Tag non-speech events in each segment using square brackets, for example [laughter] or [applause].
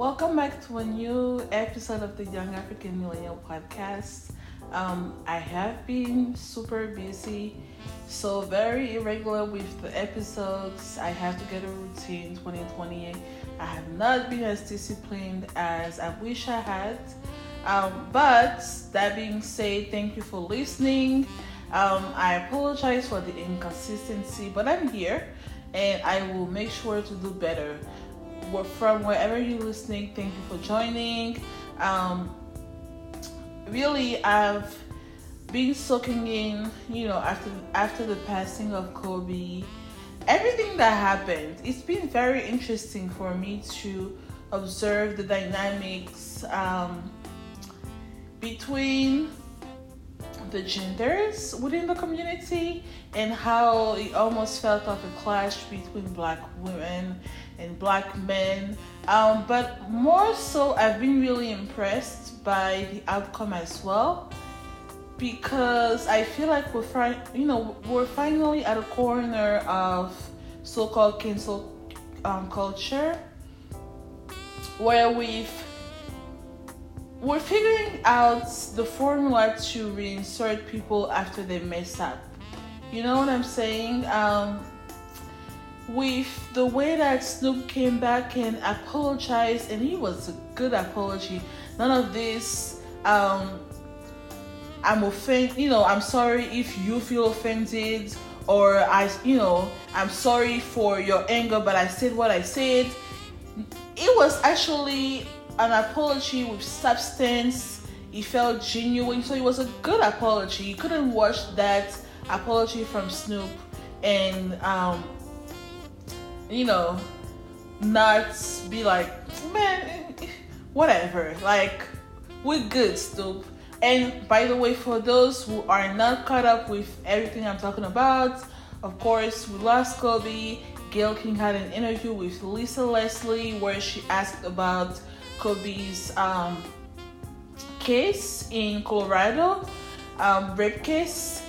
welcome back to a new episode of the Young African Millennial Podcast. Um, I have been super busy, so very irregular with the episodes. I have to get a routine 2020. I have not been as disciplined as I wish I had. Um, but that being said, thank you for listening. Um, I apologize for the inconsistency, but I'm here and I will make sure to do better. From wherever you're listening, thank you for joining. Um, really, I've been soaking in, you know, after after the passing of Kobe, everything that happened. It's been very interesting for me to observe the dynamics um, between the genders within the community and how it almost felt like a clash between black women and black men. Um, but more so, I've been really impressed by the outcome as well because I feel like we're you know we're finally at a corner of so-called cancel um, culture where we've we're figuring out the formula to reinsert people after they mess up. You know what I'm saying? Um, with the way that Snoop came back and apologized, and he was a good apology. None of this, um, I'm offended, you know, I'm sorry if you feel offended, or I, you know, I'm sorry for your anger, but I said what I said. It was actually an apology with substance. It felt genuine, so it was a good apology. You couldn't watch that apology from Snoop and um, you know not be like, man, whatever. Like we're good, Snoop. And by the way, for those who are not caught up with everything I'm talking about, of course, we lost Kobe. Gayle King had an interview with Lisa Leslie where she asked about Kobe's um, case in Colorado, um, rape case,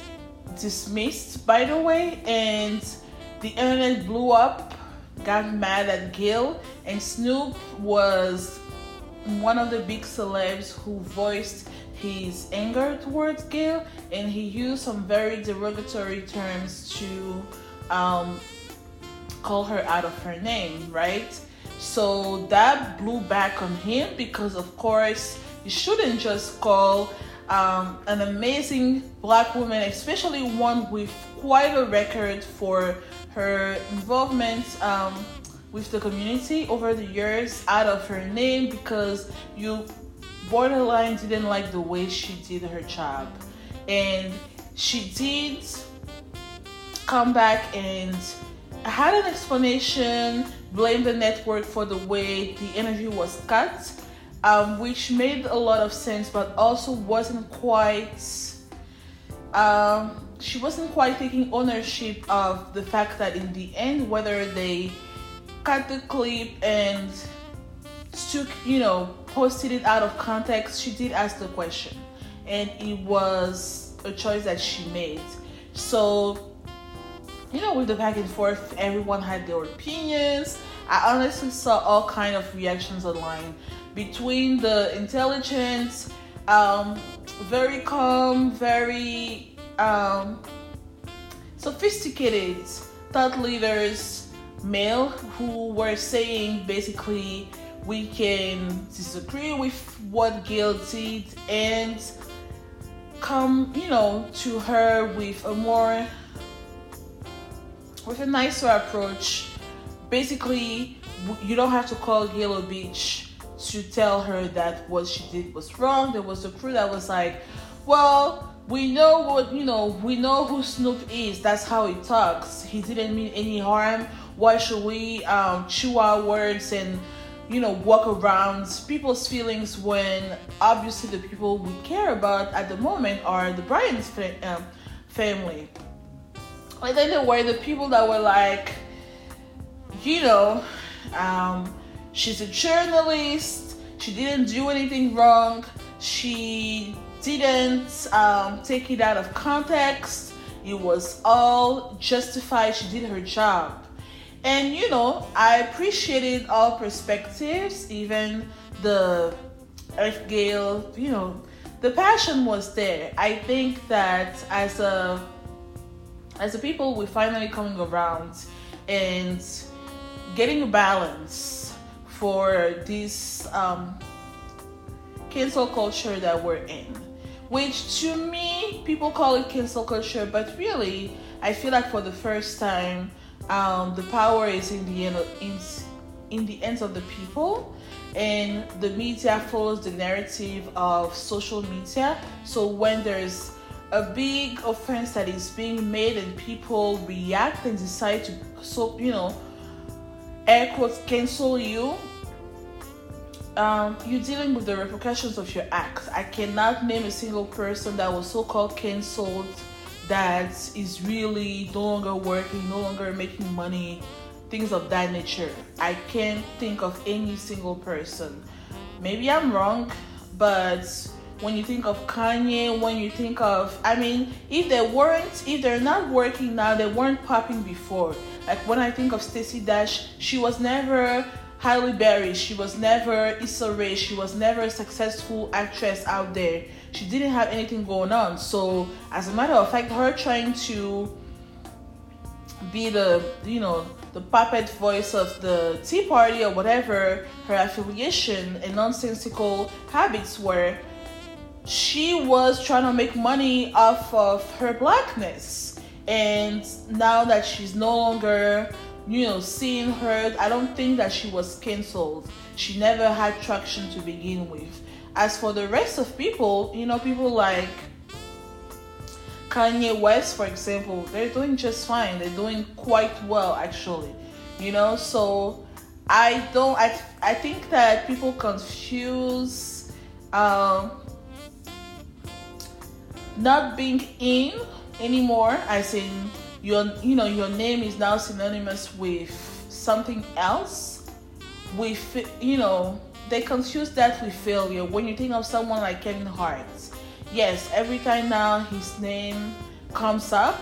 dismissed by the way, and the internet blew up, got mad at Gayle, and Snoop was one of the big celebs who voiced his anger towards Gayle, and he used some very derogatory terms to um, call her out of her name, right? So that blew back on him because, of course, you shouldn't just call um, an amazing black woman, especially one with quite a record for her involvement um, with the community over the years, out of her name because you borderline didn't like the way she did her job. And she did come back and had an explanation blamed the network for the way the interview was cut, um, which made a lot of sense, but also wasn't quite. Um, she wasn't quite taking ownership of the fact that in the end, whether they cut the clip and took, you know, posted it out of context, she did ask the question, and it was a choice that she made. So you know, with the back and forth, everyone had their opinions. I honestly saw all kind of reactions online between the intelligent, um, very calm, very um, sophisticated thought leaders, male, who were saying basically we can disagree with what Gayle did and come, you know, to her with a more with a nicer approach. Basically, you don't have to call Yellow Beach to tell her that what she did was wrong. There was a crew that was like, well, we know what, you know, we know who Snoop is. That's how he talks. He didn't mean any harm. Why should we um, chew our words and, you know, walk around people's feelings when obviously the people we care about at the moment are the Bryant's fa- um, family. Then there were the people that were like, you know, um, she's a journalist. She didn't do anything wrong. She didn't um, take it out of context. It was all justified. She did her job. And you know, I appreciated all perspectives, even the Earth Gale, you know, the passion was there. I think that as a as a people we're finally coming around and getting a balance for this um, cancel culture that we're in. Which to me, people call it cancel culture, but really, I feel like for the first time, um, the power is in the end of, in, in the of the people and the media follows the narrative of social media so when there's a big offense that is being made and people react and decide to so you know air quotes cancel you um, you're dealing with the repercussions of your act i cannot name a single person that was so-called cancelled that is really no longer working no longer making money things of that nature. I can't think of any single person. Maybe I'm wrong, but when you think of Kanye, when you think of, I mean, if they weren't, if they're not working now, they weren't popping before. Like when I think of Stacey Dash, she was never Halle Berry, she was never Issa Rae, she was never a successful actress out there. She didn't have anything going on. So, as a matter of fact, her trying to be the, you know, the puppet voice of the Tea Party or whatever her affiliation and nonsensical habits were, she was trying to make money off of her blackness. And now that she's no longer, you know, seeing her, I don't think that she was cancelled. She never had traction to begin with. As for the rest of people, you know, people like Kanye West, for example, they're doing just fine. They're doing quite well, actually. You know, so I don't. I I think that people confuse um, not being in anymore, as in your you know your name is now synonymous with something else. With you know they confuse that with failure. When you think of someone like Kevin Hart yes, every time now his name comes up,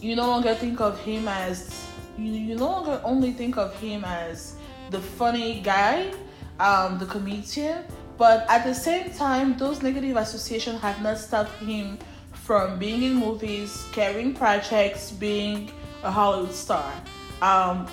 you no longer think of him as you, you no longer only think of him as the funny guy, um, the comedian, but at the same time, those negative associations have not stopped him from being in movies, carrying projects, being a Hollywood star. Um,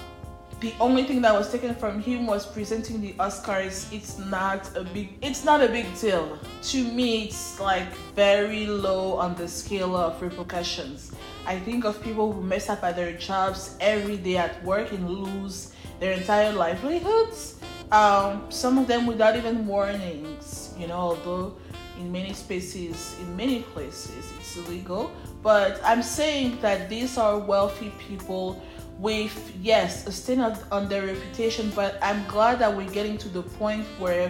the only thing that was taken from him was presenting the Oscars. It's not a big it's not a big deal. To me it's like very low on the scale of repercussions. I think of people who mess up at their jobs every day at work and lose their entire livelihoods. Um, some of them without even warnings, you know, although in many spaces, in many places, it's illegal. But I'm saying that these are wealthy people with yes a stain on, their reputation but i'm glad that we're getting to the point where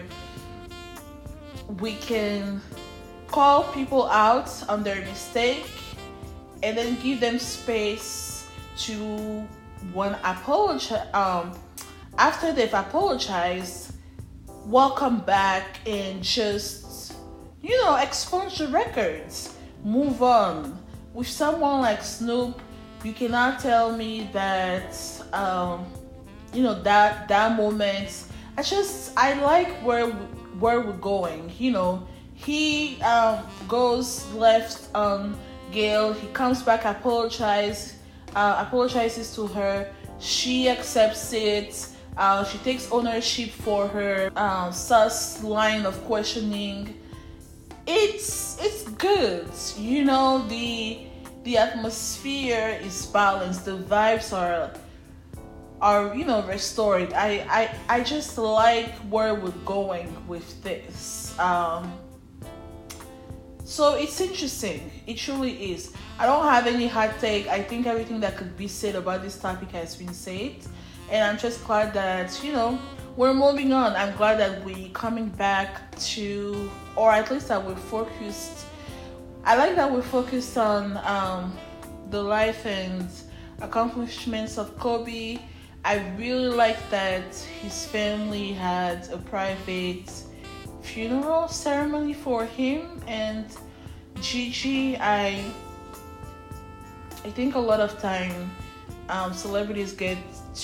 we can call people out on their mistake and then give them space to one apologize um, after they've apologized welcome back and just you know expunge the records. Move on. With someone like snoop you cannot tell me that um, you know that that moment. I just i like where where we're going you know. He um, goes left on gayle he comes back apologize uh, apologizes to her. She accepts it uh, she takes ownership for her uh, sus line of questioning. It's it's good you know the the atmosphere is balanced the vibes are are you know restored. I i, I just like where we're going with this. Um so it's interesting. It truly is. I don't have any hot take. I think everything that could be said about this topic has been said and i'm just glad that you know we're moving on i'm glad that we're coming back to or at least that we're focused I like that we're focused on um, the life and accomplishments of Kobe. I really like that his family had a private funeral ceremony for him and Gigi. I I think a lot of time um, celebrities get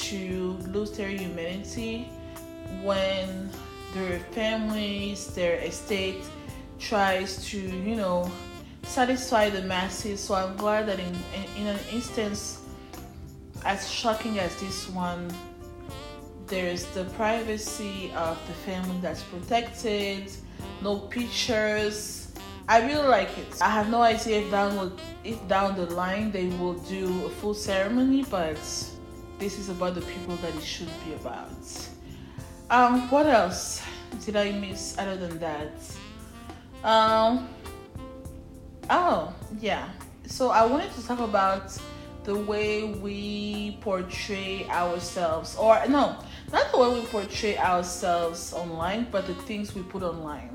to lose their humanity when their families, their estate tries to, you know, satisfy the masses. So I'm glad that in, in, in an instance as shocking as this one, there's the privacy of the family that's protected, no pictures. I really like it. I have no idea if down if down the line they will do a full ceremony, but this is about the people that it should be about. Um, what else did I miss other than that? Um, oh yeah. So I wanted to talk about the way we portray ourselves, or no, not the way we portray ourselves online, but the things we put online.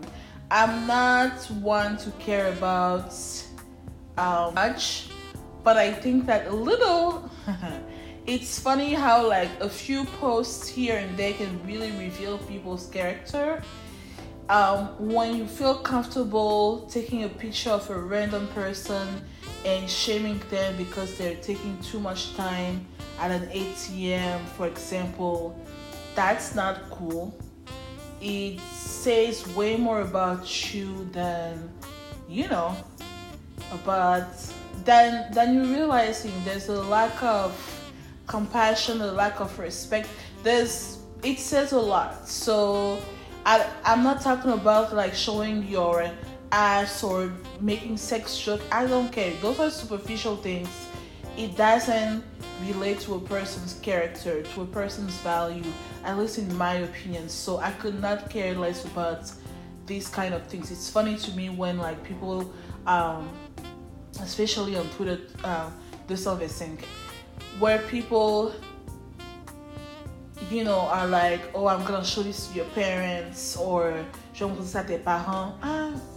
I'm not one to care about um, much, but I think that a little. [laughs] it's funny how like a few posts here and there can really reveal people's character. Um, when you feel comfortable taking a picture of a random person and shaming them because they're taking too much time at an ATM, for example, that's not cool. It says way more about you than, you know, about than than you realizing there's a lack of compassion, a lack of respect. There's it says a lot. So I I'm not talking about like showing your ass or making sex joke. I don't care. Those are superficial things. It doesn't relate to a person's character, to a person's value, at least in my opinion. So I could not care less about these kind of things. It's funny to me when like people, um, especially on Twitter, uh, do something where people you know, are like, oh, I'm gonna show this to your parents or je vais montrer ça à tes parents.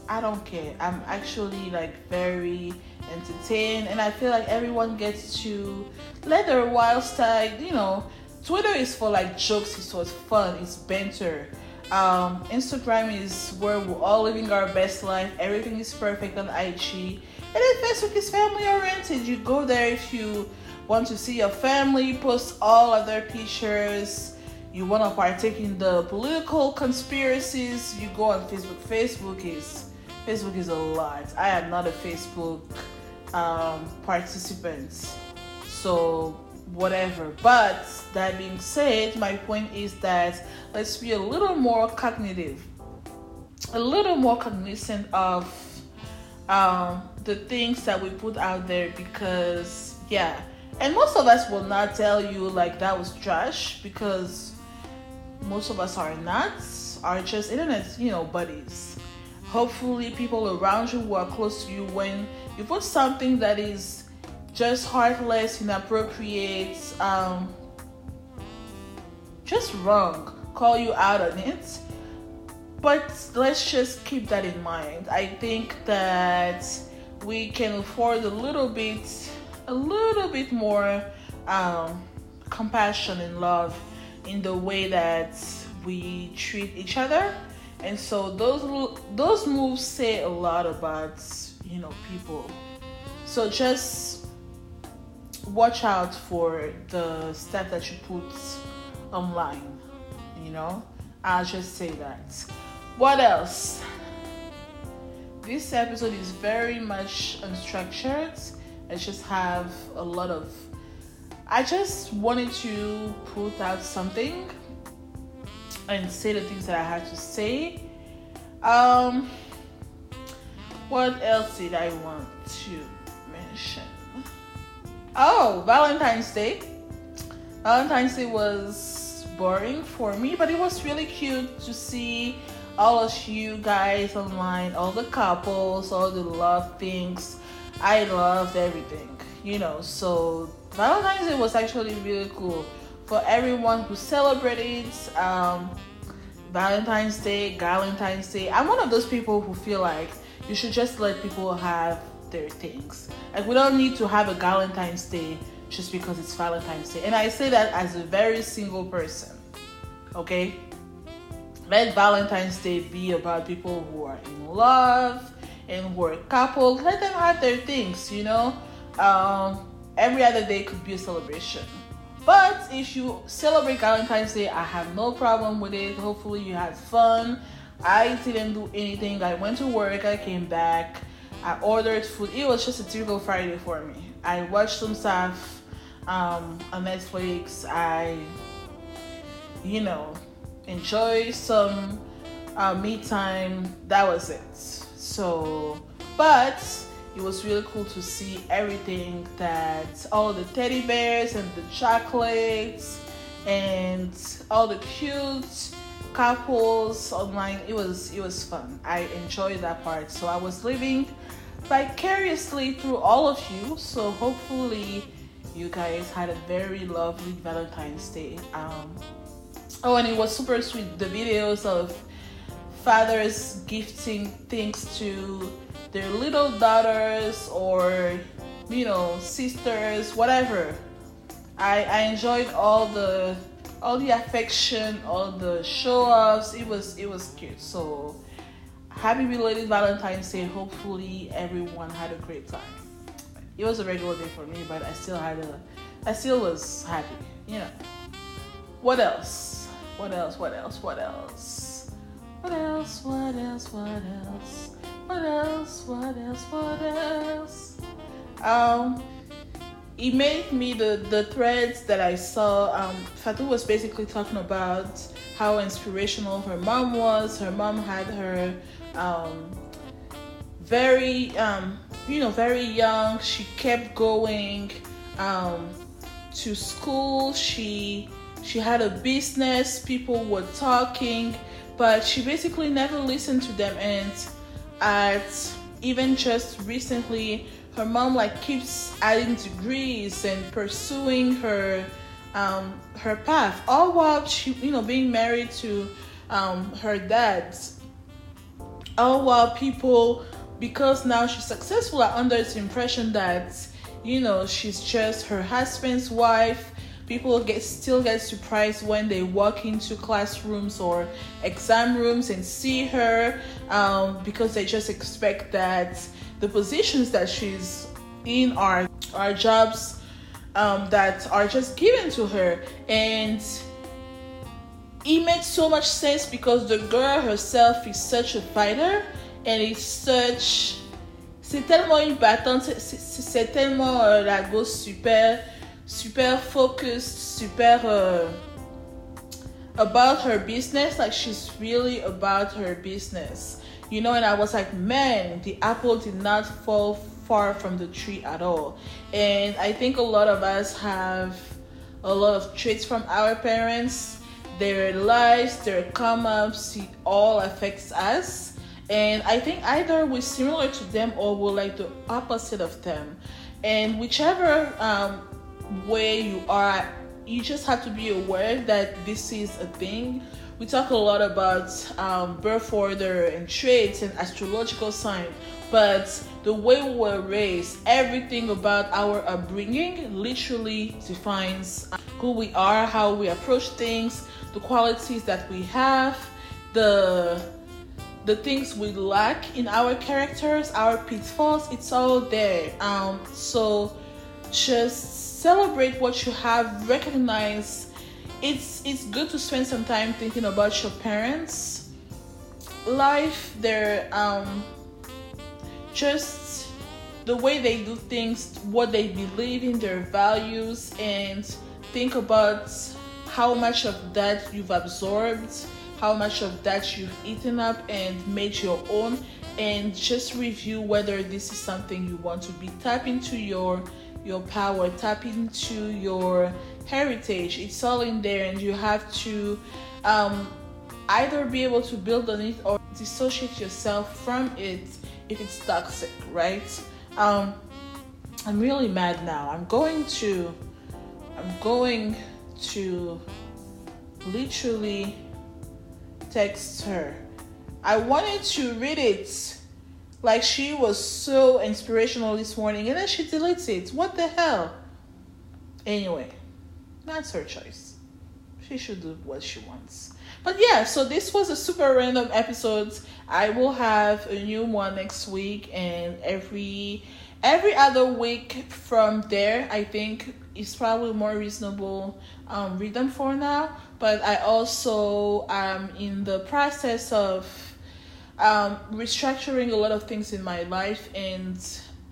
I don't care. I'm actually like very entertained, and I feel like everyone gets to let their wild side. You know, Twitter is for like jokes. It's for fun. It's banter. Um, Instagram is where we're all living our best life. Everything is perfect on IG, and then Facebook is family oriented. You go there if you want to see your family post all of their pictures? You want to partake in the political conspiracies? You go on facebook. Facebook is facebook is a lot. I am not a facebook um, participant. So whatever. But that being said my point is that let's be a little more cognitive. A little more cognizant of um, the things that we put out there because yeah and most of us will not tell you like that was trash because most of us are not, are just internet, you know, buddies. Hopefully, people around you who are close to you, when you put something that is just heartless, inappropriate, um, just wrong, call you out on it. But let's just keep that in mind. I think that we can afford a little bit a little bit more um, compassion and love in the way that we treat each other. And so those those moves say a lot about you know people. So just watch out for the stuff that you put online you know? I'll just say that. What else? This episode is very much unstructured I just have a lot of. I just wanted to put out something and say the things that I had to say. Um, what else did I want to mention? Oh, Valentine's Day. Valentine's Day was boring for me, but it was really cute to see all of you guys online, all the couples, all the love things. I loved everything, you know. So Valentine's Day was actually really cool for everyone who celebrated um, Valentine's Day, Valentine's Day. I'm one of those people who feel like you should just let people have their things. Like we don't need to have a Valentine's Day just because it's Valentine's Day. And I say that as a very single person. Okay? Let Valentine's Day be about people who are in love, and we're coupled, let them have their things, you know. Um, every other day could be a celebration. But if you celebrate Valentine's Day, I have no problem with it. Hopefully, you had fun. I didn't do anything. I went to work, I came back, I ordered food. It was just a typical Friday for me. I watched some stuff um, on Netflix. I, you know, enjoy some uh, me time. That was it. So, but it was really cool to see everything that all the teddy bears and the chocolates and all the cute couples online. It was it was fun. I enjoyed that part. So i was living vicariously through all of you. So hopefully you guys had a very lovely valentine's day. Um oh and it was super sweet the videos of fathers gifting things to their little daughters or you know sisters whatever. I i enjoyed all the all the affection all the show offs it was it was cute. So happy belated valentine's day. Hopefully everyone had a great time. It was a regular day for me but i still had a i still was happy you know. What else? What else? What else? What else what else? What else? What else? What else? What else? What else? Um, it made me the the threads that I saw. Um, Fatou was basically talking about how inspirational her mom was. Her mom had her um, very um, you know very young. She kept going um, to school. She she had a business. People were talking but she basically never listened to them and at even just recently her mom like keeps adding degrees and pursuing her um, her path all while she you know being married to um, her dad. All while people because now she's successful are under the impression that you know she's just her husband's wife people get still get surprised when they walk into classrooms or exam rooms and see her um, because they just expect that the positions that she's in are are jobs um, that are just given to her. And it made so much sense because the girl herself is such a fighter and it's such c'est tellement une battante c'est tellement euh, la gosse super super focused, super uh, about her business. Like she's really about her business, you know. And I was like, man, the apple did not fall far from the tree at all. And I think a lot of us have a lot of traits from our parents. Their lives, their come ups, it all affects us. And I think either we're similar to them or we're like the opposite of them. And whichever um, where you are, you just have to be aware that this is a thing. We talk a lot about um, birth order and traits and astrological sign, but the way we were raised, everything about our upbringing literally defines who we are, how we approach things, the qualities that we have, the the things we lack in our characters, our pitfalls. It's all there. Um, so just celebrate what you have recognize. It's it's good to spend some time thinking about your parents life their um just the way they do things what they believe in their values and think about how much of that you've absorbed how much of that you've eaten up and made your own and just review whether this is something you want to be. Tap into your your power, tap into your heritage. It's all in there, and you have to um, either be able to build on it or dissociate yourself from it if it's toxic, right? Um, I'm really mad now. I'm going to, I'm going to literally text her. I wanted to read it like she was so inspirational this morning and then she deletes it. What the hell? Anyway, that's her choice. She should do what she wants. But yeah, so this was a super random episode. I will have a new one next week and every every other week from there, I think is probably more reasonable um, rhythm for now. But I also am in the process of um, restructuring a lot of things in my life, and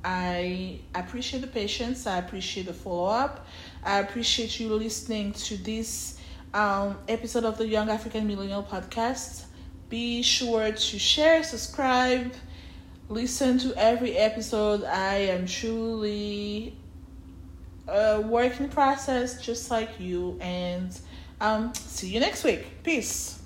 I appreciate the patience. I appreciate the follow up. I appreciate you listening to this um, episode of the Young African Millennial Podcast. Be sure to share, subscribe, listen to every episode. I am truly a working process just like you, and um, see you next week. Peace.